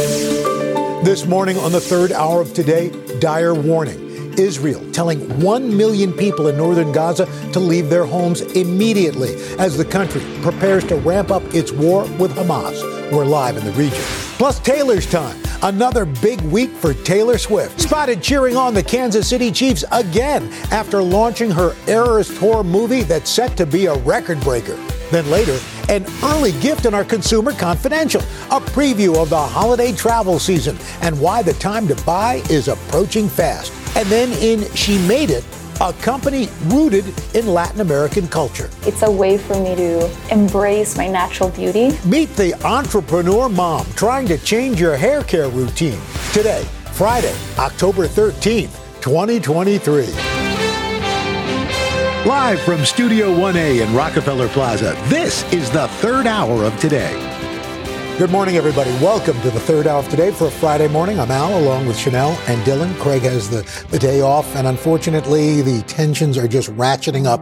This morning on the third hour of today, dire warning. Israel telling 1 million people in northern Gaza to leave their homes immediately as the country prepares to ramp up its war with Hamas. We're live in the region. Plus, Taylor's time. Another big week for Taylor Swift. Spotted cheering on the Kansas City Chiefs again after launching her Eras Tour movie that's set to be a record breaker. Then later, an early gift in our Consumer Confidential, a preview of the holiday travel season and why the time to buy is approaching fast. And then in She Made It, a company rooted in Latin American culture. It's a way for me to embrace my natural beauty. Meet the entrepreneur mom trying to change your hair care routine. Today, Friday, October 13th, 2023. Live from Studio 1A in Rockefeller Plaza, this is the third hour of today. Good morning, everybody. Welcome to the third hour of today for a Friday morning. I'm Al, along with Chanel and Dylan. Craig has the, the day off, and unfortunately, the tensions are just ratcheting up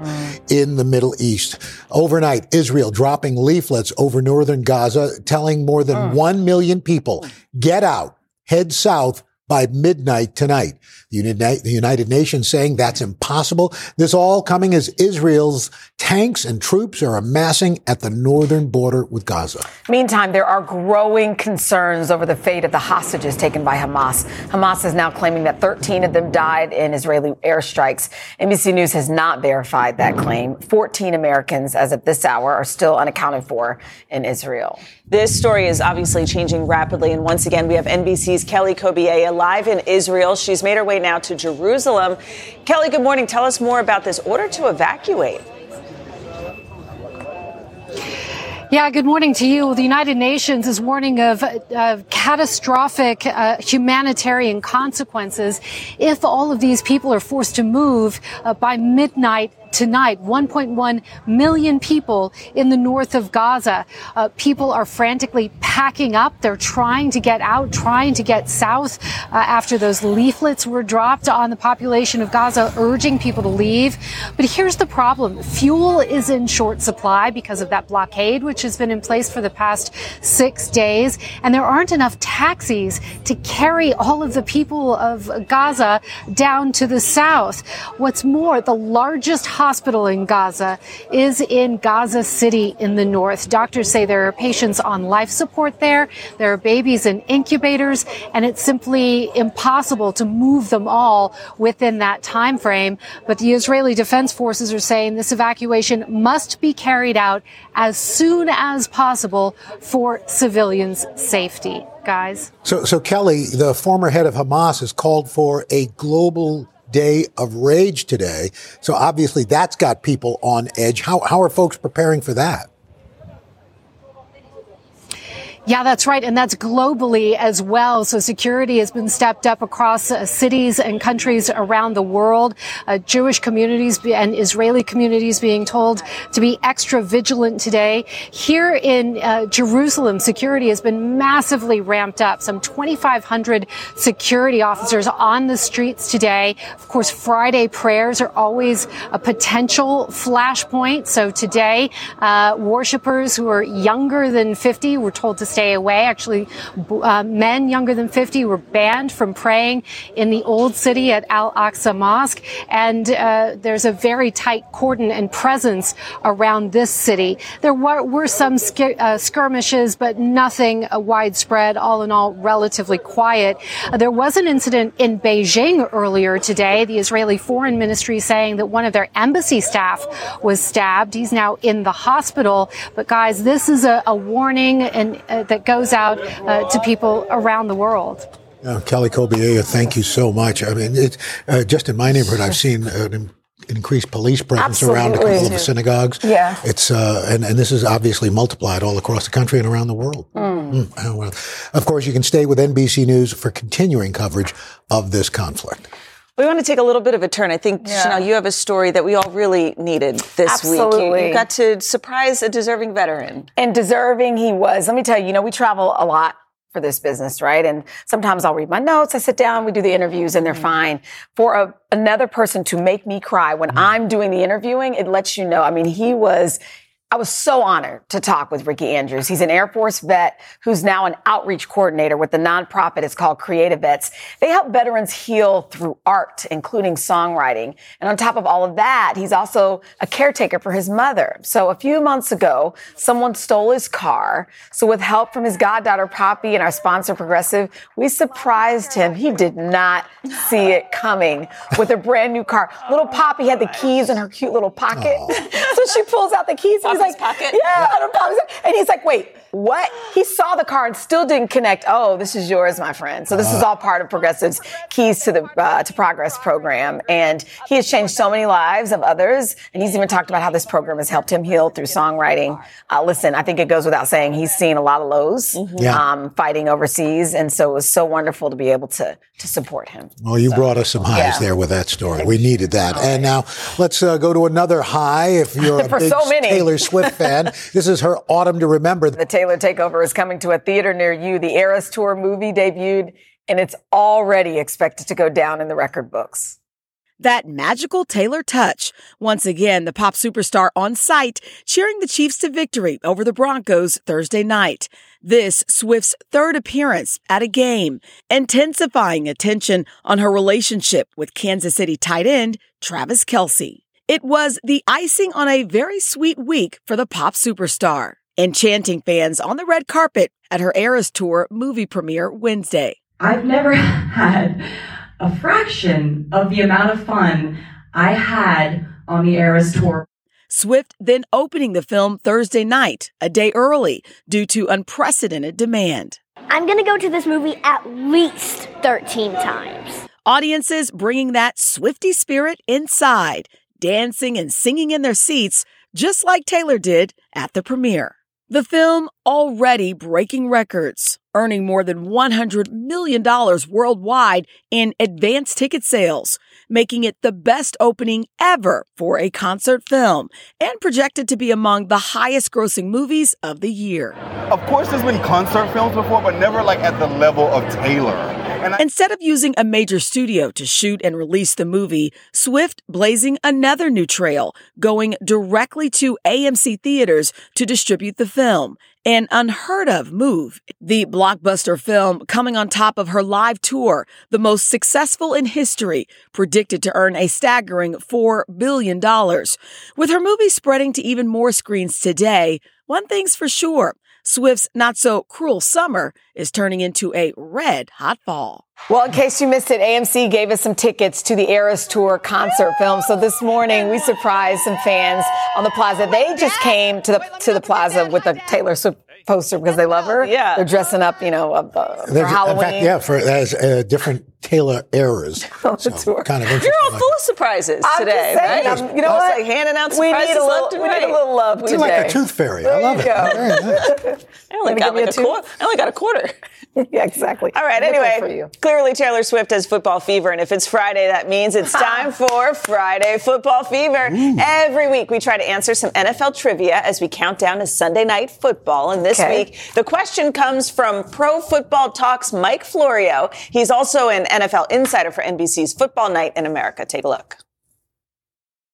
in the Middle East. Overnight, Israel dropping leaflets over northern Gaza, telling more than 1 million people, get out, head south by midnight tonight. The United Nations saying that's impossible. This all coming as Israel's tanks and troops are amassing at the northern border with Gaza. Meantime, there are growing concerns over the fate of the hostages taken by Hamas. Hamas is now claiming that 13 of them died in Israeli airstrikes. NBC News has not verified that claim. 14 Americans, as of this hour, are still unaccounted for in Israel. This story is obviously changing rapidly. And once again, we have NBC's Kelly Cobiella live in Israel. She's made her way now to Jerusalem. Kelly, good morning. Tell us more about this order to evacuate. Yeah, good morning to you. The United Nations is warning of uh, catastrophic uh, humanitarian consequences if all of these people are forced to move uh, by midnight tonight 1.1 million people in the north of Gaza. Uh, people are frantically packing up. They're trying to get out, trying to get south uh, after those leaflets were dropped on the population of Gaza, urging people to leave. But here's the problem. Fuel is in short supply because of that blockade, which has been in place for the past six days. And there aren't enough taxis to carry all of the people of Gaza down to the south. What's more, the largest hospital in Gaza is in Gaza City in the north. Doctors say there are patients on life support there. There are babies in incubators and it's simply impossible to move them all within that time frame. But the Israeli Defense Forces are saying this evacuation must be carried out as soon as possible for civilians' safety. Guys. So, so Kelly, the former head of Hamas has called for a global day of rage today. So obviously that's got people on edge. How, how are folks preparing for that? Yeah, that's right. And that's globally as well. So security has been stepped up across uh, cities and countries around the world. Uh, Jewish communities and Israeli communities being told to be extra vigilant today. Here in uh, Jerusalem, security has been massively ramped up. Some 2,500 security officers on the streets today. Of course, Friday prayers are always a potential flashpoint. So today, uh, worshippers who are younger than 50 were told to stay away. Actually, uh, men younger than 50 were banned from praying in the old city at Al Aqsa Mosque. And uh, there's a very tight cordon and presence around this city. There were, were some uh, skirmishes, but nothing uh, widespread. All in all, relatively quiet. Uh, there was an incident in Beijing earlier today. The Israeli Foreign Ministry saying that one of their embassy staff was stabbed. He's now in the hospital. But guys, this is a, a warning and uh, that goes out uh, to people around the world. Kelly Cobiella, thank you so much. I mean, it's uh, just in my neighborhood, I've seen an increased police presence around a couple of the synagogues. Yeah. It's uh, and and this is obviously multiplied all across the country and around the world. Mm, oh, well. Of course, you can stay with NBC News for continuing coverage of this conflict. We want to take a little bit of a turn. I think, Chanel, you have a story that we all really needed this week. You, Absolutely. you got to surprise a deserving veteran. and deserving he was. Let me tell you, you know, we travel a lot for this business, right? And sometimes I'll read my notes, I sit down, we do the interviews, and they're mm-hmm. fine. For a, another person to make me cry when mm-hmm. I'm doing the interviewing, it lets you know. I mean, he was. I was so honored to talk with Ricky Andrews. He's an Air Force vet who's now an outreach coordinator with the nonprofit. It's called Creative Vets. They help veterans heal through art, including songwriting. And on top of all of that, he's also a caretaker for his mother. So a few months ago, someone stole his car. So with help from his goddaughter Poppy and our sponsor Progressive, we surprised him. He did not see it coming with a brand new car. Little Poppy had the keys in her cute little pocket. so she pulls out the keys and he's like, pocket? yeah, and Poppy's- and he's like, wait, what? He saw the car and still didn't connect. Oh, this is yours, my friend. So this is all part of Progressive's Keys to the uh, to Progress program, and he has changed so many lives of others. And he's even talked about how this program has helped him heal through songwriting. Uh, listen, I think it goes without saying he's seen a lot of lows Yeah. um, fighting overseas, and so it was so wonderful to be able to to support him. Well, you brought us some highs yeah. there with that story. We needed that. And now let's uh, go to another high. If you're a big so. Taylor Swift fan, this is her Autumn to Remember. The Taylor Takeover is coming to a theater near you. The Eras Tour movie debuted, and it's already expected to go down in the record books. That magical Taylor touch. Once again, the pop superstar on site cheering the Chiefs to victory over the Broncos Thursday night. This Swift's third appearance at a game, intensifying attention on her relationship with Kansas City tight end Travis Kelce. It was the icing on a very sweet week for the pop superstar, enchanting fans on the red carpet at her Eras Tour movie premiere Wednesday. I've never had a fraction of the amount of fun I had on the Eras tour. Swift then opening the film Thursday night, a day early, due to unprecedented demand. I'm gonna go to this movie at least 13 times. Audiences bringing that Swifty spirit inside, dancing and singing in their seats, just like Taylor did at the premiere. The film already breaking records, earning more than $100 million worldwide in advance ticket sales, making it the best opening ever for a concert film, and projected to be among the highest grossing movies of the year. Of course, there's been concert films before, but never like at the level of Taylor. I- Instead of using a major studio to shoot and release the movie, Swift blazing another new trail, going directly to AMC theaters to distribute the film. An unheard of move. The blockbuster film coming on top of her live tour, the most successful in history, predicted to earn a staggering $4 billion. With her movie spreading to even more screens today, one thing's for sure. Swift's not so cruel summer is turning into a red hot fall. Well, in case you missed it, AMC gave us some tickets to the Eras Tour concert film. So this morning we surprised some fans on the plaza. They just came to the to the plaza with a Taylor Swift poster because they love her. Yeah. they're dressing up, you know, uh, uh, for They're- Halloween. Fact, yeah, for as uh, different Taylor eras. So, kind of interesting. You're all full of surprises I'm today, just saying, right? I'm- you know Just what? like handing out we surprises need a little, left we right. need a little love You're today. like a tooth fairy. I love you it. go. Very nice. I only Wanna got give me like a a two? quarter. I only got a quarter. yeah, exactly. All right. Anyway, clearly Taylor Swift has football fever, and if it's Friday, that means it's time for Friday Football Fever. Every week, we try to answer some NFL trivia as we count down to Sunday Night Football. And this Okay. week, the question comes from Pro Football Talks Mike Florio. He's also an NFL insider for NBC's Football Night in America. Take a look.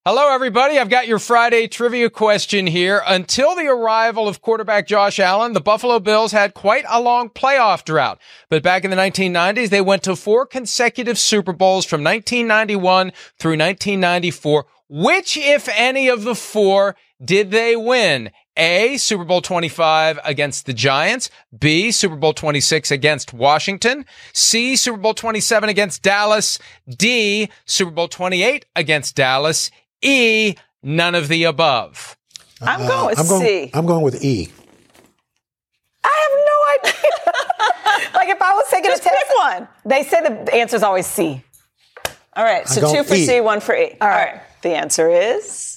Hello, everybody. I've got your Friday trivia question here. Until the arrival of quarterback Josh Allen, the Buffalo Bills had quite a long playoff drought. But back in the 1990s, they went to four consecutive Super Bowls from 1991 through 1994. Which, if any of the four, did they win? A, Super Bowl 25 against the Giants. B, Super Bowl 26 against Washington. C, Super Bowl 27 against Dallas. D, Super Bowl 28 against Dallas. E, none of the above. I'm uh, going with I'm going, C. I'm going with E. I have no idea. like if I was taking Just a test, pick one. They say the answer is always C. All right. So two for E. C, one for E. All right. The answer is.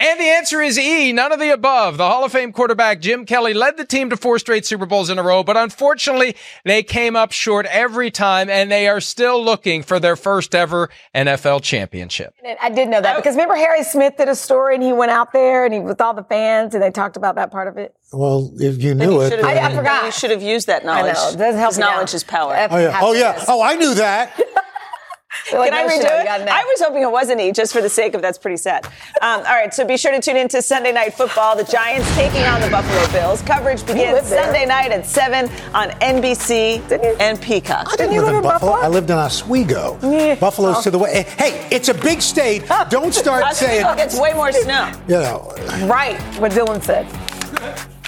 And the answer is E, none of the above. The Hall of Fame quarterback Jim Kelly led the team to four straight Super Bowls in a row, but unfortunately they came up short every time and they are still looking for their first ever NFL championship. I did know that because remember Harry Smith did a story and he went out there and he with all the fans and they talked about that part of it. Well, if you knew it. I, I forgot. You should have used that knowledge. I know. It doesn't help knowledge out. is power. Oh yeah. Oh yeah. Oh, I knew that. Like, Can I no redo shit, it? got I was hoping it wasn't E, just for the sake of that's pretty sad. Um, all right, so be sure to tune in to Sunday Night Football. The Giants taking on the Buffalo Bills. Coverage begins. Sunday night at 7 on NBC and Peacock. I didn't live in Buffalo. I lived in Oswego. Buffalo's to the way. Hey, it's a big state. Don't start saying. Oswego gets way more snow. You know, Right, what Dylan said.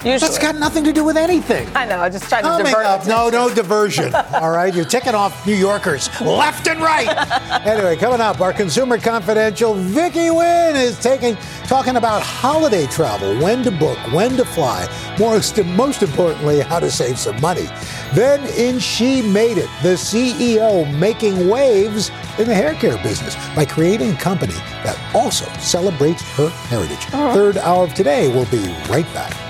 That's got nothing to do with anything. I know, I just tried to divert up, no, no diversion. All right, you're ticking off New Yorkers left and right. anyway, coming up, our consumer confidential Vicky Nguyen is taking talking about holiday travel, when to book, when to fly, most most importantly, how to save some money. Then in She Made It, the CEO making waves in the hair care business by creating a company that also celebrates her heritage. Oh. Third hour of today, we'll be right back.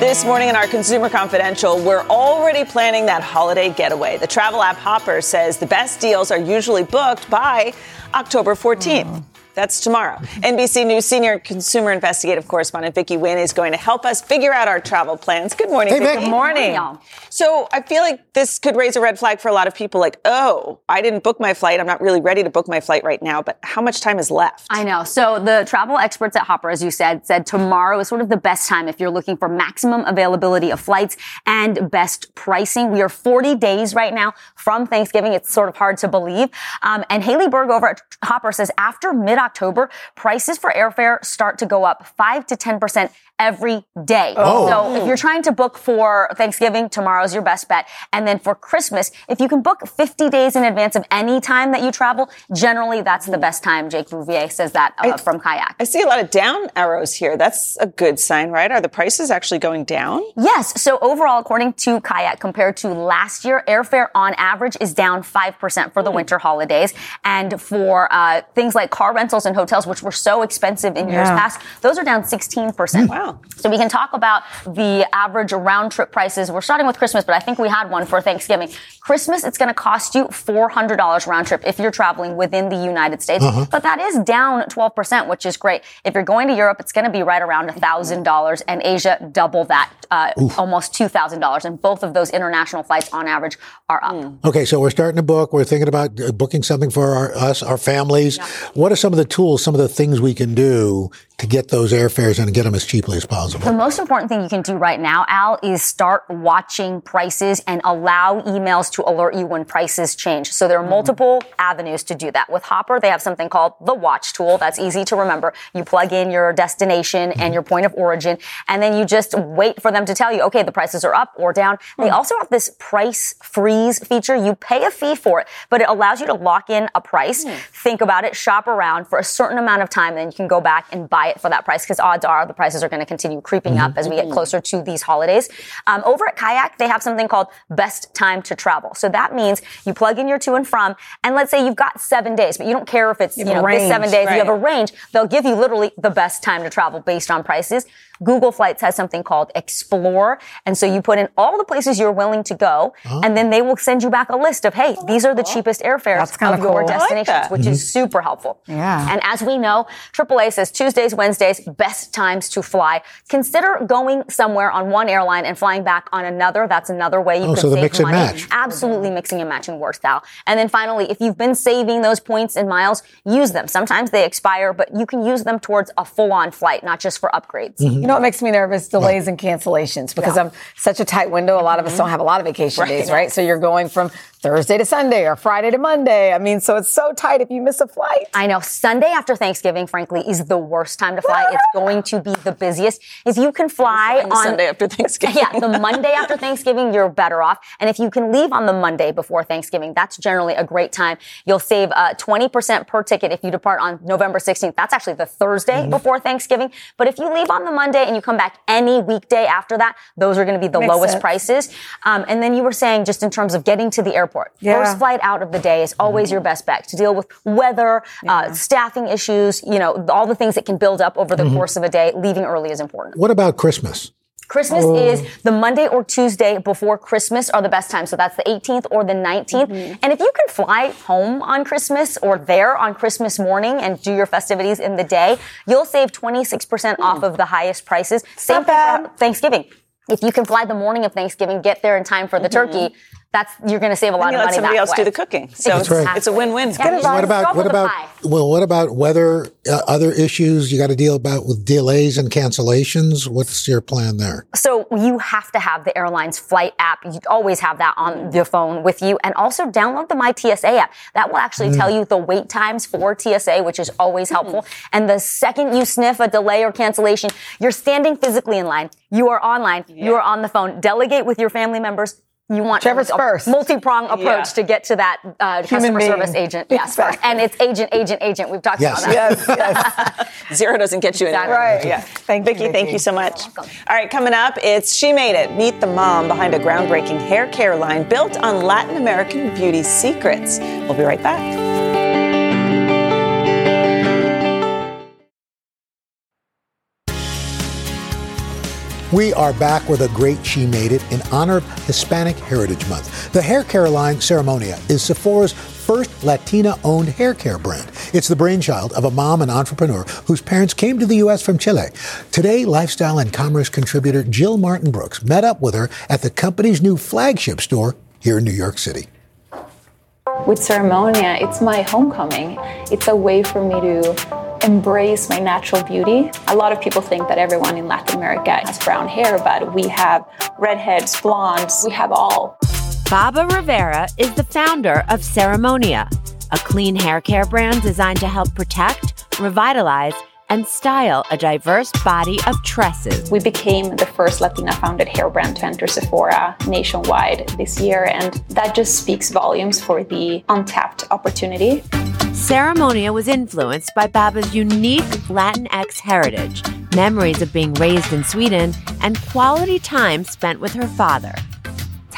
This morning in our Consumer Confidential, we're already planning that holiday getaway. The travel app Hopper says the best deals are usually booked by October 14th. That's tomorrow. NBC News senior consumer investigative correspondent Vicky Nguyen is going to help us figure out our travel plans. Good morning, Hey, Vicki. Vic. Good morning. So I feel like this could raise a red flag for a lot of people like, oh, I didn't book my flight. I'm not really ready to book my flight right now, but how much time is left? I know. So the travel experts at Hopper, as you said, said tomorrow is sort of the best time if you're looking for maximum availability of flights and best pricing. We are 40 days right now from Thanksgiving. It's sort of hard to believe. Um, and Haley Berg over at Hopper says after mid-October, prices for airfare start to go up five to 10% every day. Oh. So if you're trying to book for Thanksgiving, tomorrow's your best bet. And then for Christmas, if you can book 50 days in advance of any time that you travel, generally that's the best time. Jake Bouvier says that uh, from Kayak. I see a lot of down arrows here. That's a good sign, right? Are the prices actually going down? Yes. So overall, according to Kayak, compared to last year, airfare on average is down 5% for the winter holidays. And for uh, things like car rentals and hotels, which were so expensive in years past, those are down 16%. Wow. So we can talk about the average round trip prices. We're starting with Christmas, but I think we had one for Thanksgiving. Christmas, it's going to cost you $400 round trip if you're traveling within the United States. Uh-huh. But that is down 12%, which is great. If you're going to Europe, it's going to be right around $1,000 and Asia, double that, uh, almost $2,000. And both of those international flights on average are up. Okay, so we're starting to book. We're thinking about uh, booking something for our, us, our families. What are some of the tools, some of the things we can do to get those airfares and get them as cheaply as possible? The most important thing you can do right now, Al, is start watching prices and allow emails to alert you when prices change. So there are mm-hmm. multiple avenues to do that. With Hopper, they have something called the watch tool. That's easy to remember. You plug in your destination and mm-hmm. your point of origin, and then you just wait for them to tell you, okay, the prices are up or down. They mm. also have this price freeze feature. You pay a fee for it, but it allows you to lock in a price, mm. think about it, shop around for a certain amount of time, and then you can go back and buy it for that price because odds are the prices are going to continue creeping up as we get closer to these holidays. Um, over at Kayak, they have something called best time to travel. So that means you plug in your to and from, and let's say you've got seven days, but you don't care if it's you, have know a this seven days. You have a range. They'll give you literally the best time to travel based on prices. Google Flights has something called Explore. And so you put in all the places you're willing to go, and then they will send you back a list of, hey, these are the cheapest airfares That's kinda of your cool. I like destinations, that. which is super helpful. Yeah. And as we know, AAA says Tuesdays, Wednesdays, best times to fly. Consider going somewhere on one airline and flying back on another. That's another way you Oh, can so the save mix and money. match. Absolutely mixing and matching works, Val. And then finally, if you've been saving those points and miles, use them. Sometimes they expire, but you can use them towards a full-on flight, not just for upgrades. Mm-hmm. Know what makes me nervous? Delays and cancellations because I'm such a tight window. A lot of us don't have a lot of vacation days, right? So you're going from Thursday to Sunday or Friday to Monday. I mean, so it's so tight if you miss a flight. I know Sunday after Thanksgiving, frankly, is the worst time to fly. It's going to be the busiest. If you can fly on Sunday after Thanksgiving. yeah, the Monday after Thanksgiving, you're better off. And if you can leave on the Monday before Thanksgiving, that's generally a great time. You'll save uh, 20% per ticket if you depart on November 16th. That's actually the Thursday before Thanksgiving. But if you leave on the Monday and you come back any weekday after that, those are going to be the Makes lowest sense. prices. Um, and then you were saying just in terms of getting to the airport, Yeah. first flight out of the day is always your best bet to deal with weather, uh, staffing issues, you know, all the things that can build up over the course of a day. Leaving early is important. What about Christmas? Christmas oh. is the Monday or Tuesday before Christmas are the best times. So that's the 18th or the 19th. Mm-hmm. And if you can fly home on Christmas or there on Christmas morning and do your festivities in the day, you'll save 26% hmm. off of the highest prices. Same for Thanksgiving. If you can fly the morning of Thanksgiving, get there in time for the mm-hmm. turkey, that's you're going to save a lot And you of let money somebody that else way. do the cooking. So That's it's, right. it's a win-win. Yeah, you what about what about well? What about weather? Uh, other issues you got to deal about with delays and cancellations. What's your plan there? So you have to have the airline's flight app. You always have that on your phone with you. And also download the My TSA app. That will actually tell you the wait times for TSA, which is always helpful. And the second you sniff a delay or cancellation, you're standing physically in line. You are online. You are on the phone. Delegate with your family members. You want Whichever's a first. multi-prong approach Yeah. to get to that uh, customer being. service agent. Yes, first. And it's agent, agent, agent. We've talked Yes. about that. Yes, yes. Zero doesn't get you Exactly. anywhere. Right. Yeah. Thank you, Vicky, thank you so much. All right, coming up, it's She Made It. Meet the mom behind a groundbreaking hair care line built on Latin American beauty secrets. We'll be right back. We are back with a great She Made It in honor of Hispanic Heritage Month. The hair care line Ceremonia is Sephora's first Latina owned hair care brand. It's the brainchild of a mom and entrepreneur whose parents came to the U.S. from Chile. Today, lifestyle and commerce contributor Jill Martin Brooks met up with her at the company's new flagship store here in New York City. With Ceremonia, it's my homecoming. It's a way for me to embrace my natural beauty. A lot of people think that everyone in Latin America has brown hair, but we have redheads, blondes, we have all. Babba Rivera is the founder of Ceremonia, a clean hair care brand designed to help protect, revitalize, and style a diverse body of tresses. We became the first Latina founded hair brand to enter Sephora nationwide this year, and that just speaks volumes for the untapped opportunity. Ceremonia was influenced by Babba's unique Latinx heritage, memories of being raised in Sweden, and quality time spent with her father.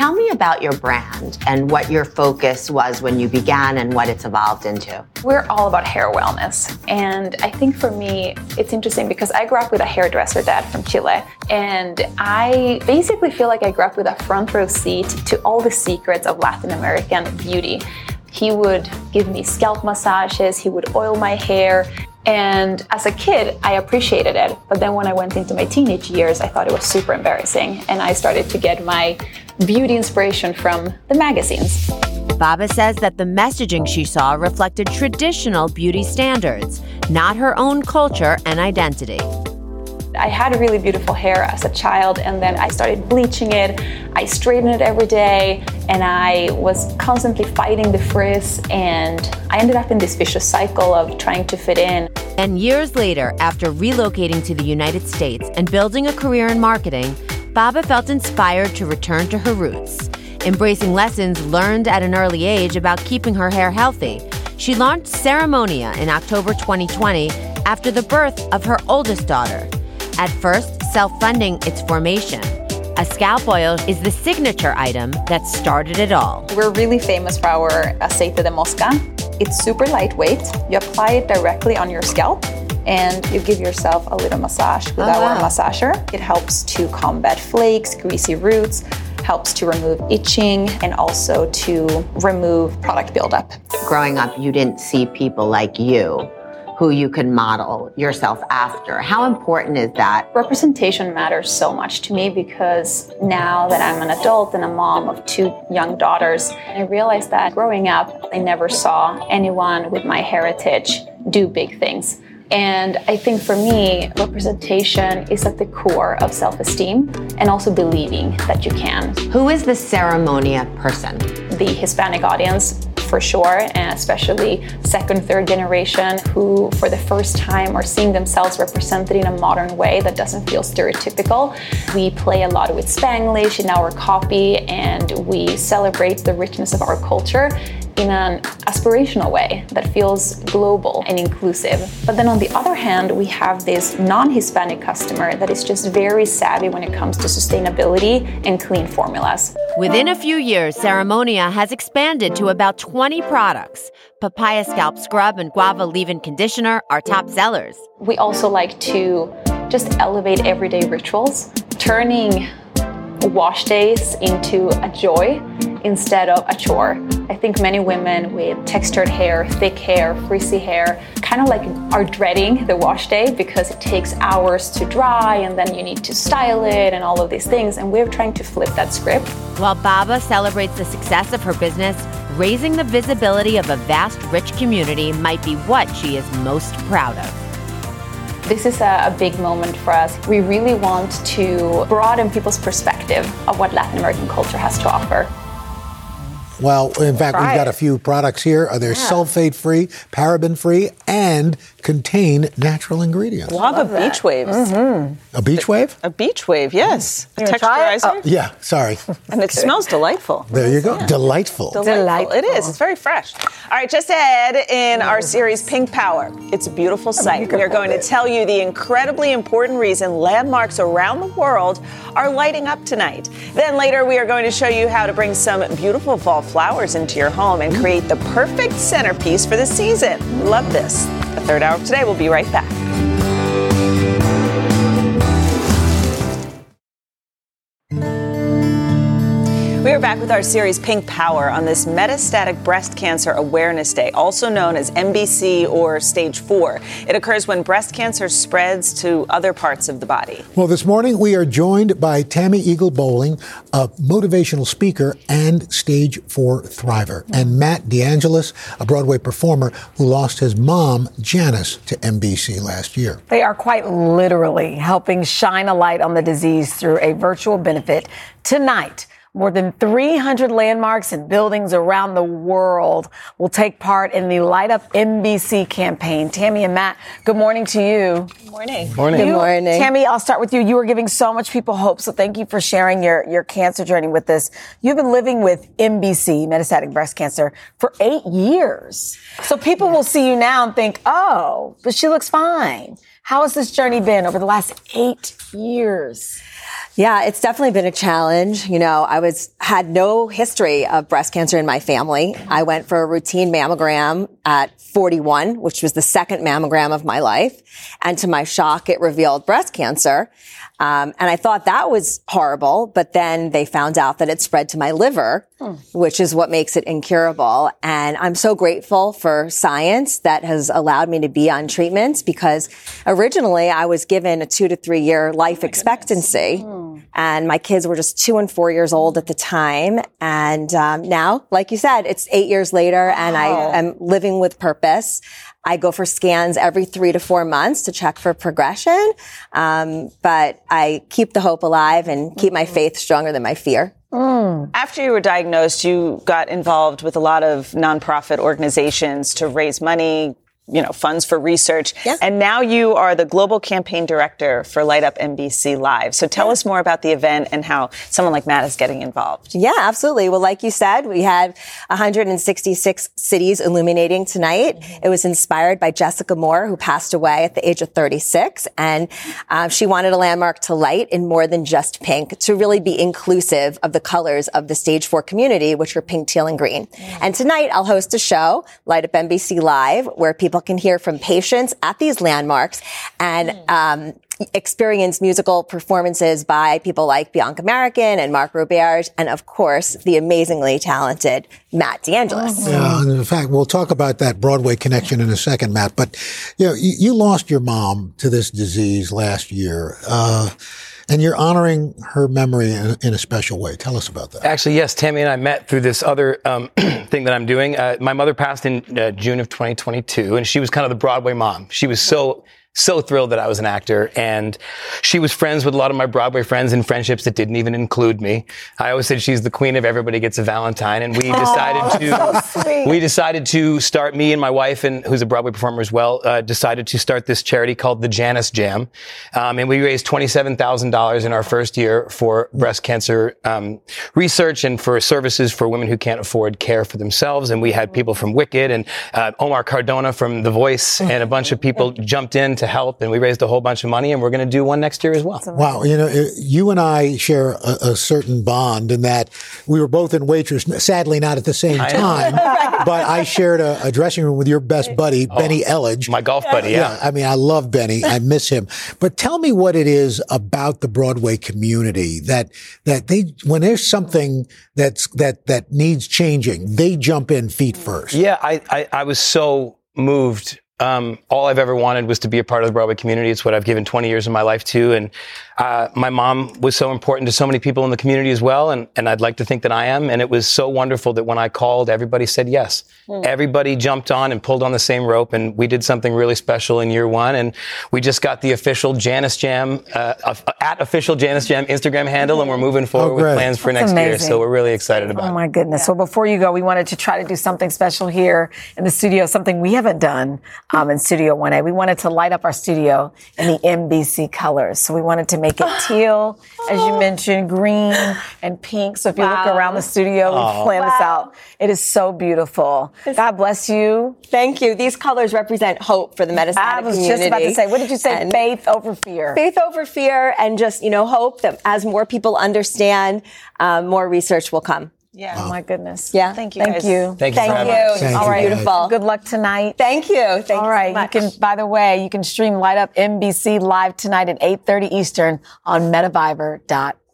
Tell me about your brand and what your focus was when you began and what it's evolved into. We're all about hair wellness. And I think for me, it's interesting because I grew up with a hairdresser dad from Chile. And I basically feel like I grew up with a front row seat to all the secrets of Latin American beauty. He would give me scalp massages, he would oil my hair. And as a kid, I appreciated it. But then when I went into my teenage years, I thought it was super embarrassing. And I started to get my beauty inspiration from the magazines. Babba says that the messaging she saw reflected traditional beauty standards. not her own culture and identity. I had really beautiful hair as a child, and then I started bleaching it. I straightened it every day, and I was constantly fighting the frizz, and I ended up in this vicious cycle of trying to fit in. And years later, after relocating to the United States and building a career in marketing, Babba felt inspired to return to her roots. Embracing lessons learned at an early age about keeping her hair healthy, she launched Ceremonia in October 2020 after the birth of her oldest daughter. At first, self funding its formation. A scalp oil is the signature item that started it all. We're really famous for our aceite de moska. It's super lightweight. You apply it directly on your scalp and you give yourself a little massage with Oh, our wow. massager. It helps to combat flakes, greasy roots, helps to remove itching, and also to remove product buildup. Growing up, you didn't see people like you who you can model yourself after. How important is that? Representation matters so much to me because now that I'm an adult and a mom of two young daughters, I realized that growing up, I never saw anyone with my heritage do big things. And I think for me, representation is at the core of self esteem and also believing that you can. Who is the ceremonia person? The Hispanic audience, for sure, and especially second, third generation who, for the first time, are seeing themselves represented in a modern way that doesn't feel stereotypical. We play a lot with Spanglish in our copy, and we celebrate the richness of our culture in an aspirational way that feels global and inclusive. But then on the other hand, we have this non Hispanic customer that is just very savvy when it comes to sustainability and clean formulas. Within a few years, Ceremonia has expanded to about 20 products. Papaya Scalp Scrub and Guava Leave In Conditioner are top sellers. We also like to just elevate everyday rituals, turning wash days into a joy instead of a chore. I think many women with textured hair, thick hair, frizzy hair, kind of like are dreading the wash day because it takes hours to dry and then you need to style it and all of these things. And we're trying to flip that script. While Babba celebrates the success of her business, raising the visibility of a vast, rich community might be what she is most proud of. This is a, a big moment for us. We really want to broaden people's perspective of what Latin American culture has to offer. Well, in fact, Try we've got it. a few products here. They're Yeah. sulfate free, paraben free, and contain natural ingredients. Guava beach waves. Mm-hmm. A beach wave? A beach wave, yes. A You gonna try it? texturizer. Oh, yeah, sorry. And it smells delightful. There you go. Delightful. Delightful. It is. It's very fresh. All right, just ahead in our mm. series Pink Power. It's a beautiful oh, sight. We are going to tell you the incredibly important reason landmarks around the world are lighting up tonight. Then later, we are going to show you how to bring some beautiful fall flowers into your home and mm. create the perfect centerpiece for the season. Love this. The third hour of today. We'll be right back. Back with our series Pink Power on this Metastatic Breast Cancer Awareness Day, also known as MBC or Stage 4. It occurs when breast cancer spreads to other parts of the body. Well, this morning we are joined by Tammy Eagle Bowling, a motivational speaker and stage four thriver, and Matt DeAngelis, a Broadway performer who lost his mom, Janice, to MBC last year. They are quite literally helping shine a light on the disease through a virtual benefit tonight. More than 300 landmarks and buildings around the world will take part in the Light Up MBC campaign. Tammy and Matt, good morning to you. Good morning. Morning. Good morning. Tammy, I'll start with you. You are giving so much people hope, so thank you for sharing your, your cancer journey with us. You've been living with MBC, metastatic breast cancer, for eight years. So people will see you now and think, oh, but she looks fine. How has this journey been over the last eight years? Yeah, it's definitely been a challenge. You know, I was had no history of breast cancer in my family. I went for a routine mammogram at 41, which was the second mammogram of my life, and to my shock, it revealed breast cancer. Um, and I thought that was horrible, but then they found out that it spread to my liver, which is what makes it incurable. And I'm so grateful for science that has allowed me to be on treatments because originally I was given a two to three year life expectancy. And my kids were just two and four years old at the time. And um, now, like you said, it's eight years later and I am living with purpose. I go for scans every three to four months to check for progression. Um, but I keep the hope alive and keep my faith stronger than my fear. After you were diagnosed, you got involved with a lot of nonprofit organizations to raise money, you know, funds for research. And now you are the global campaign director for Light Up MBC Live. So tell us more about the event and how someone like Matt is getting involved. Yeah, absolutely. Well, like you said, we had 166 cities illuminating tonight. It was inspired by Jessica Moore, who passed away at the age of 36. And uh, she wanted a landmark to light in more than just pink to really be inclusive of the colors of the stage four community, which are pink, teal, and green. And tonight I'll host a show, Light Up MBC Live, where people can hear from patients at these landmarks and, um, experience musical performances by people like Bianca Marroquín and Mark Robert, and of course, the amazingly talented Matt DeAngelis. Yeah, and in fact, we'll talk about that Broadway connection in a second, Matt. But you know, you, you lost your mom to this disease last year, uh, and you're honoring her memory in, in, a special way. Tell us about that. Actually, yes, Tammy and I met through this other um, thing that I'm doing. Uh, my mother passed in uh, June of 2022, and she was kind of the Broadway mom. She was so so thrilled that I was an actor. And she was friends with a lot of my Broadway friends and friendships that didn't even include me. I always said she's the queen of everybody gets a Valentine. And we decided to, we decided to start, me and my wife, and who's a Broadway performer as well, uh, decided to start this charity called the Janice Jam. Um, and we raised $27,000 in our first year for breast cancer um, research and for services for women who can't afford care for themselves. And we had people from Wicked and uh, Omar Cardona from The Voice and a bunch of people jumped in to help, and we raised a whole bunch of money, and we're going to do one next year as well. Wow, you know, you and I share a, a, certain bond in that we were both in waitress, sadly not at the same time, but I shared a, a, dressing room with your best oh, buddy, oh, Benny Elledge. My golf buddy, yeah. yeah. I mean, I love Benny. I miss him. But tell me what it is about the Broadway community that that they when there's something that's that that needs changing, they jump in feet first. Yeah, I I, I was so moved um, all I've ever wanted was to be a part of the Broadway community. It's what I've given 20 years of my life to. And uh, my mom was so important to so many people in the community as well. And, and I'd like to think that I am. And it was so wonderful that when I called, everybody said yes. Mm. Everybody jumped on and pulled on the same rope. And we did something really special in year one. And we just got the official Janice Jam, uh, at official Janice Jam Instagram handle. And we're moving forward oh, with plans for That's next amazing. year. So we're really excited about oh, it. Oh, my goodness. Yeah. So before you go, we wanted to try to do something special here in the studio, something we haven't done um, in Studio 1A. We wanted to light up our studio in the MBC colors. So we wanted to make it teal, as you mentioned, green and pink. So if you wow. look around the studio, oh. we plan wow. this out. It is so beautiful. God bless you. Thank you. These colors represent hope for the medicine community. I was community. just about to say, what did you say? And faith over fear. Faith over fear, and just you know, hope that as more people understand, uh, more research will come. Yeah. Oh my goodness. Yeah. Thank you. Thank guys. you. Thank you. Thank you. Thank All you, right. Beautiful. Good luck tonight. Thank you. Thank All you right. so much. You can, by the way, you can stream Light Up MBC live tonight at 8.30 Eastern on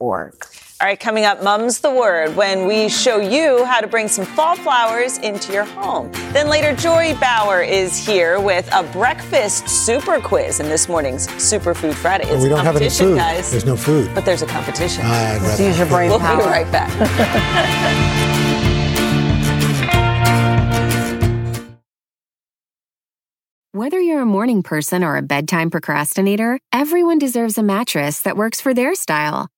metavivor.org. All right, coming up, Mum's the Word, when we show you how to bring some fall flowers into your home. Then later, Joy Bauer is here with a breakfast super quiz in this morning's Superfood Friday. It's we don't have any food. Guys, There's no food. But there's a competition. Ah, I'd Let's use your brain We'll power. be right back. Whether you're a morning person or a bedtime procrastinator, everyone deserves a mattress that works for their style.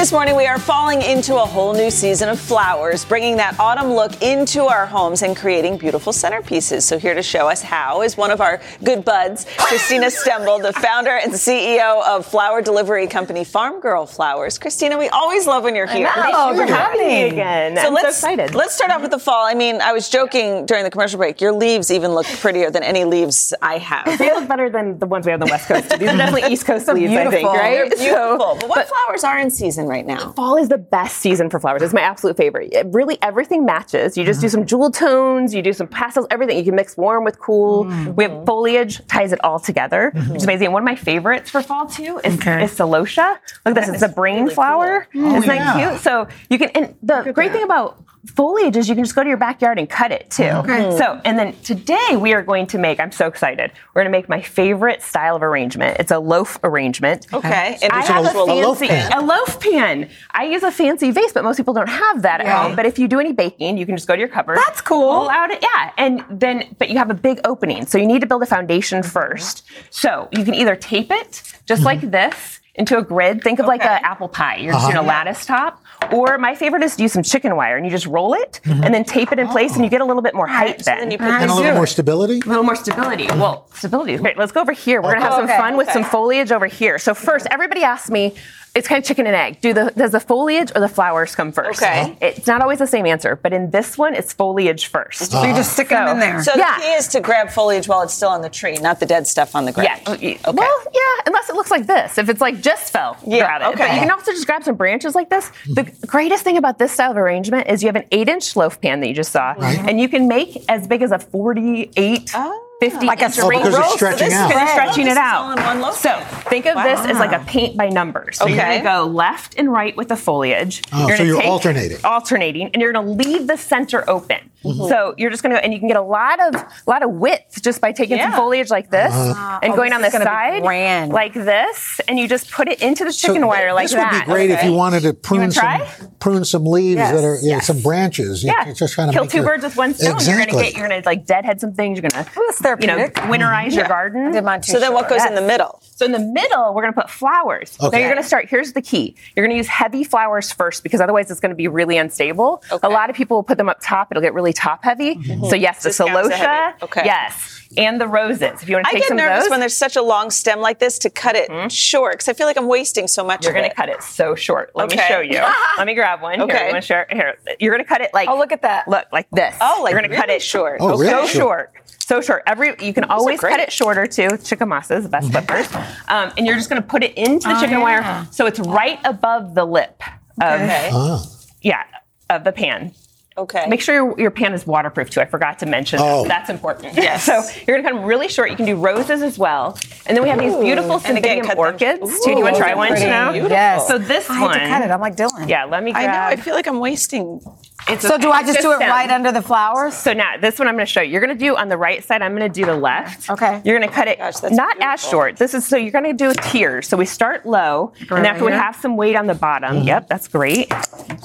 This morning, we are falling into a whole new season of flowers, bringing that autumn look into our homes and creating beautiful centerpieces. So, here to show us how is one of our good buds, Christina Stembel, the founder and CEO of flower delivery company Farm Girl Flowers. Christina, we always love when you're here. Oh, good having me again. So I'm let's, so excited. Let's start off with the fall. I mean, I was joking during the commercial break. Your leaves even look prettier than any leaves I have. They look better than the ones we have on the West Coast. These are definitely East Coast leaves, I think, right? They're beautiful. So- but what flowers are in season right now? Fall is the best season for flowers. It's my absolute favorite. It really, everything matches. You just do some jewel tones, you do some pastels, everything. You can mix warm with cool. We have foliage, ties it all together, which is amazing. And one of my favorites for fall too is, is Celosia. Look at this. It's a brain flower. Oh, Isn't that cute? So you can, and the great thing about foliage is you can just go to your backyard and cut it too. Okay. So, and then today we are going to make, I'm so excited, we're going to make my favorite style of arrangement. It's a loaf arrangement. Okay. And I have a actual fancy, loaf pan. a loaf pan. I use a fancy vase, but most people don't have that at home. But if you do any baking, you can just go to your cupboard. That's cool. Pull out it, yeah. And then, but you have a big opening. So you need to build a foundation first. So you can either tape it just like this into a grid. Think of like an apple pie. You're just Uh-huh. doing a lattice top. Or my favorite is to use some chicken wire and you just roll it Mhm. and then tape it in place and you get a little bit more height then. and a little more stability. A little more stability. Well, stability is great. Let's go over here. We're gonna have some Okay. fun with some foliage over here. So first, everybody asks me, it's kind of chicken and egg. Do the does the foliage or the flowers come first? Okay. Uh-huh. It's not always the same answer, but in this one, it's foliage first. So you just stick them in there. So yeah. the key is to grab foliage while it's still on the tree, not the dead stuff on the ground. Yeah. Oh, well, yeah, unless it looks like this. If it's like just fell, Yeah, grab it. okay. But you can also just grab some branches like this. Hmm. The greatest thing about this style of arrangement is you have an eight inch loaf pan that you just saw, Right. and you can make as big as a 48, 50 Like a inch straight ring because it's roll. stretching So this out. is stretching it out. all in one loaf So think of this as like a paint by numbers. So you're Okay. going to go left and right with the foliage. Oh, you're so you're alternating. Alternating, and you're going to leave the center open. Mhm. So you're just going to, and you can get a lot of, a lot of width just by taking some foliage like this Uh-huh. and Oh, going this on the is gonna be side like this, and you just put it into the So chicken wire like this that. would be great if you wanted to prune some prune some leaves Yes, that are yeah, yes. some branches. You Yeah, just kind of kill two your- birds with one stone. You're Exactly. gonna get, you're gonna like deadhead some things. You're gonna, you know, winterize your Yeah. garden. I did mine too So then what goes in the middle? So in the middle, we're gonna put flowers. Okay. Now Okay. you're gonna start. Here's the key. You're gonna use heavy flowers first because otherwise it's gonna be really unstable. Okay. A lot of people will put them up top. It'll get really top heavy. So yes, the This celosia. Okay. Yes, and the roses. If you want I to take get some nervous of those, when there's such a long stem like this to cut it short because I feel like I'm wasting so much You're of gonna it. cut it so short. Let me show you. Let me grab one. Okay. I'm gonna share, here. You're gonna cut it like. Oh, look at that. Look like this. Oh, like You're gonna cut it short. Oh, so really short. short. So short. Every you can Those always cut it shorter too. Chikamasas, the best clippers. Um, and you're just gonna put it into the Oh, chicken yeah. wire so it's right above the lip of Okay. Ah. yeah of the pan. Okay. Make sure your, your pan is waterproof too. I forgot to mention Oh. that. That's important. Yes. so you're gonna cut them really short. You can do roses as well. And then we have these beautiful And again, cymbidium orchids too. Do you want to try one pretty. now? Beautiful. Yes. So this I one. had to cut it. I'm like Dylan. Yeah, let me I know. I feel like I'm wasting. It's So okay. do I It's just do it stem. right under the flowers? So now this one I'm going to show you. You're going to do on the right side. I'm going to do the left. Okay. You're going to cut it Gosh, that's not as short. This is so you're going to do a tiers. So we start low, and Right after we have some weight on the bottom. Yep, that's great.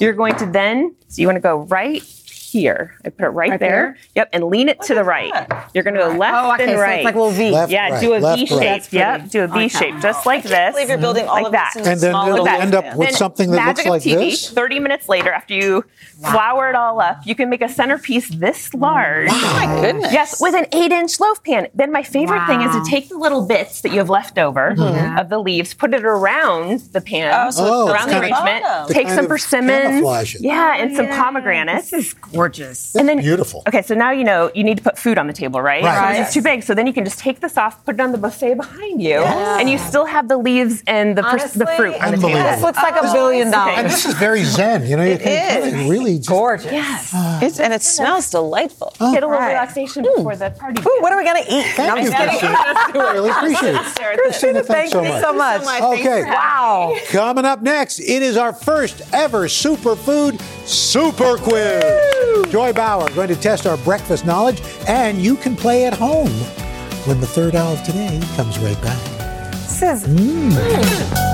You're going to then. So you want to go right here. I put it right, Right there. there? Yep, and lean it to the right. You're going to go oh, left Oh, okay, and so it's like a little V. Left, yeah, right, do a left, V right. shape. That's Yep, do a V Okay. shape, just like this. believe you're building all like of that. this in And then small it'll end up with Then something that magic looks like TV, this. 30 minutes later, after you flour it all up, you can make a centerpiece this oh large. Oh my goodness. Yes, with an eight inch loaf pan. Then my favorite thing is to take the little bits that you have left over mm-hmm. of the leaves, put it around the pan, Oh, so Oh, around the arrangement, oh. take some of persimmons, yeah, and some pomegranates. This is gorgeous. and then Beautiful. Okay, so now you know you need to put food on the table, right? Right. So this is too big. So then you can just take this off, put it on the buffet behind you, and you still have the leaves and the pers- the fruit on the table. Unbelievable. This looks like a billion And dollars. And this is very zen. You know, you It can is. really- really just, Gorgeous. Yes. Ah. It's, and it smells delightful. Oh. Get a little right. relaxation before the party. Ooh, what are we gonna eat? Thank you, Christina. I really appreciate it. Christina, thanks Thank so you much. so much. Okay. Wow. Coming up next, it is our first ever superfood super quiz. Joy Bauer going to test our breakfast knowledge, and you can play at home when the third hour of today comes right back. This is hmm.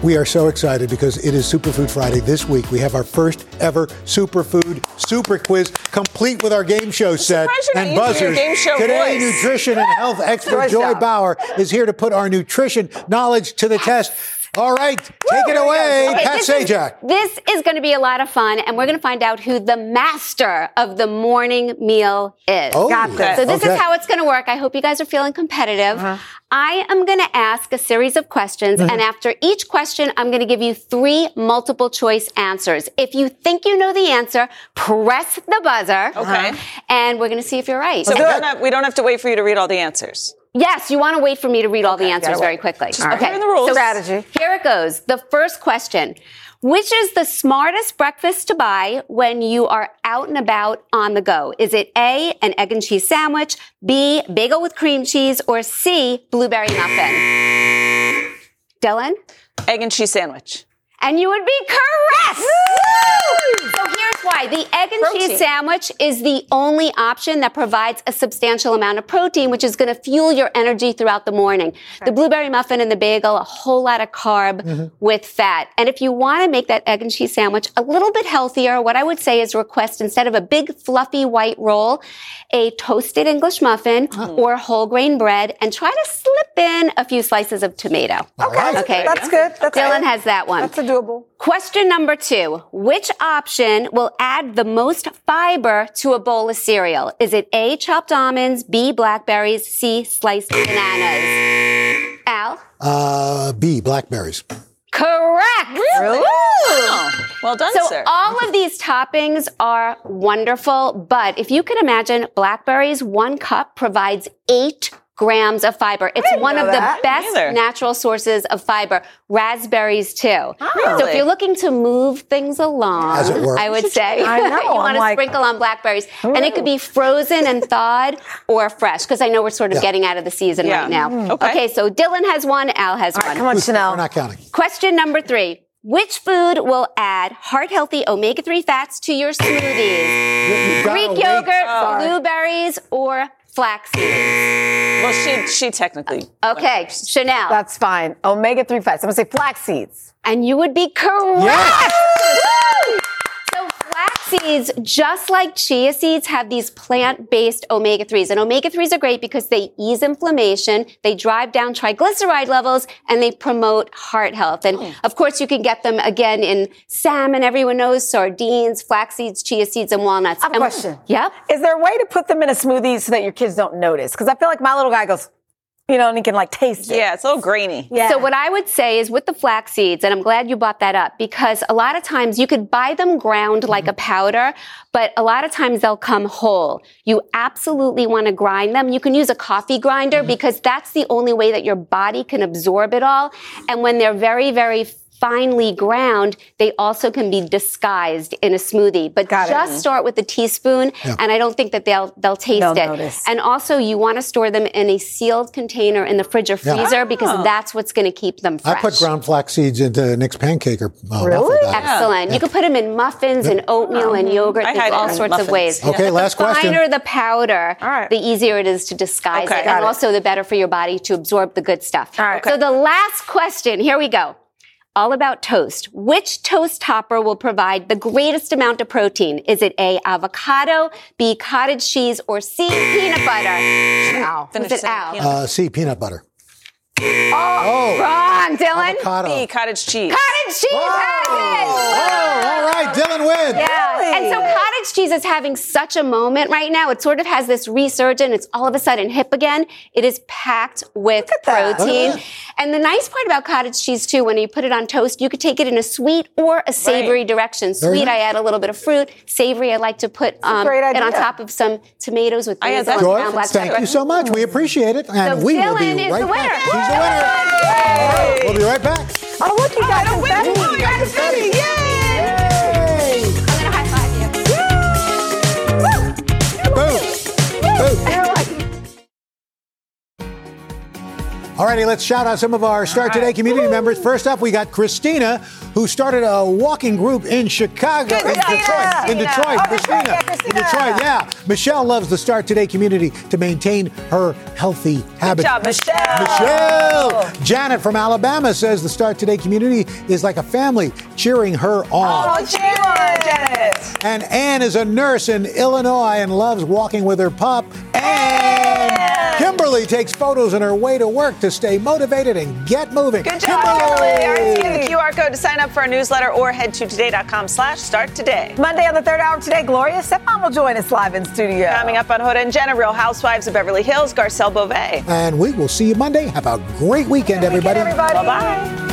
We are so excited because it is Superfood Friday this week. We have our first ever Superfood Super Quiz, complete with our game show set and buzzers. game show Today, voice. nutrition and health expert Joy. Bauer is here to put our nutrition knowledge to the test. All right, take it away, Okay, Pat this Sajak. This is going to be a lot of fun, and we're going to find out who the master of the morning meal is. Oh, Got this. So this okay. is how it's going to work. I hope you guys are feeling competitive. Uh-huh. I am going to ask a series of questions, Mm-hmm. and after each question, I'm going to give you three multiple choice answers. If you think you know the answer, press the buzzer. Okay. And we're going to see if you're right. So we don't, have, we don't have to wait for you to read all the answers. Yes, you want to wait for me to read all the answers very quickly. Just clearing the rules. So Strategy. Here it goes. The first question. Which is the smartest breakfast to buy when you are out and about on the go? Is it A, an egg and cheese sandwich, B, bagel with cream cheese, or C, blueberry muffin? Dylan? Egg and cheese sandwich. And you would be correct! So here's why. The egg and Protein. cheese sandwich is the only option that provides a substantial amount of protein, which is going to fuel your energy throughout the morning. The blueberry muffin and the bagel, a whole lot of carb mm-hmm. with fat. And if you want to make that egg and cheese sandwich a little bit healthier, what I would say is request instead of a big fluffy white roll, a toasted English muffin or whole grain bread and try to slip in a few slices of tomato. Okay. Okay. That's good. That's Dylan good. has that one. That's a doable. Question number two. Which option will add the most fiber to a bowl of cereal? Is it A, chopped almonds, B, blackberries, C, sliced bananas? Al? Uh, B, blackberries. Correct. Really? Wow. Well done, So sir. all of these toppings are wonderful, but if you can imagine, blackberries, one cup provides eight grams of fiber. It's one of that. the best natural sources of fiber. Raspberries too. So Really? if you're looking to move things along, As it were. I would say I know, you want to like- sprinkle on blackberries, and it could be frozen and thawed or fresh because I know we're sort of Yeah. getting out of the season Yeah. right now. Mm. Okay. okay, so Dylan has one, Al has All one. right, come on, Chanel. We're not counting. Question number three. Which food will add heart healthy omega 3 fats to your smoothies? Greek wait. yogurt, blueberries, or flax seeds? well, she she technically. Uh, okay, Chanel. That's fine. Omega 3 fats. I'm going to say flax seeds. and you would be correct. Yes! Seeds, just like chia seeds, have these plant-based omega-3s. And omega-3s are great because they ease inflammation, they drive down triglyceride levels, and they promote heart health. And Hmm. of course, you can get them again in salmon, everyone knows, sardines, flax seeds, chia seeds, and walnuts. I have a And- question. Yep. Is there a way to put them in a smoothie so that your kids don't notice? Because I feel like my little guy goes, you know, and he can like taste it. Yeah, it's a little grainy. Yeah. So what I would say is with the flax seeds, and I'm glad you brought that up because a lot of times you could buy them ground like a powder, but a lot of times they'll come whole. You absolutely want to grind them. You can use a coffee grinder mm-hmm. because that's the only way that your body can absorb it all. And when they're very, very finely ground, they also can be disguised in a smoothie. But Got it. just start with a teaspoon, and I don't think that they'll they'll taste They'll it. notice. And also, you want to store them in a sealed container in the fridge or Yeah. freezer because that's what's going to keep them fresh. I put ground flax seeds into Nick's pancake or uh, Really? waffle batter. Excellent. You can put them in muffins and oatmeal and yogurt. I There's all sorts muffins. of ways. Okay, But last the question. finer the powder, All right. the easier it is to disguise Okay. it, Got and it. also the better for your body to absorb the good stuff. All right. So the last question. Here we go. All about toast. Which toast topper will provide the greatest amount of protein? Is it A, avocado, B, cottage cheese, or C, peanut butter? Wow. Was it Al? Uh, C, peanut butter. Oh, wrong, Dylan. Avocado. B, cottage cheese. Cottage cheese has it. Oh, all right, Dylan wins. Yeah. And so cottage cheese is having such a moment right now. It sort of has this resurgence. It's all of a sudden hip again. It is packed with protein. And the nice part about cottage cheese too, when you put it on toast, you could take it in a sweet or a savory direction. Very Sweet, I add a little bit of fruit. Savory, I like to put um, great it on top of some tomatoes with I had basil that. and Joy, ground black thank pepper. you so much. We appreciate it. And So we will be is right the winner. back. He's the winner. All right, we'll be right back. Oh, look, you got confetti. You got confetti. All righty, let's shout out some of our Start Today community members. First up, we got Christina, who started a walking group in Chicago, in Detroit. In Detroit, Christina. In Detroit, yeah. Michelle loves the Start Today community to maintain her healthy habits. job, Michelle. Michelle. Janet from Alabama says the Start Today community is like a family cheering her on. Oh, Janet. Janet. And Anne is a nurse in Illinois and loves walking with her pup. And Kimberly takes photos on her way to work to stay motivated and get moving. Good job, Kimberly. All right, scan the QR code to sign up for our newsletter or head to today.com slash start today. Monday on the third hour of today, Gloria Estefan will join us live in studio. Coming up on Hoda and Jenna, Real Housewives of Beverly Hills, Garcelle Beauvais. And we will see you Monday. Have a great weekend, everybody. Bye-bye.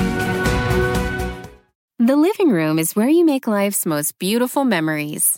The living room is where you make life's most beautiful memories.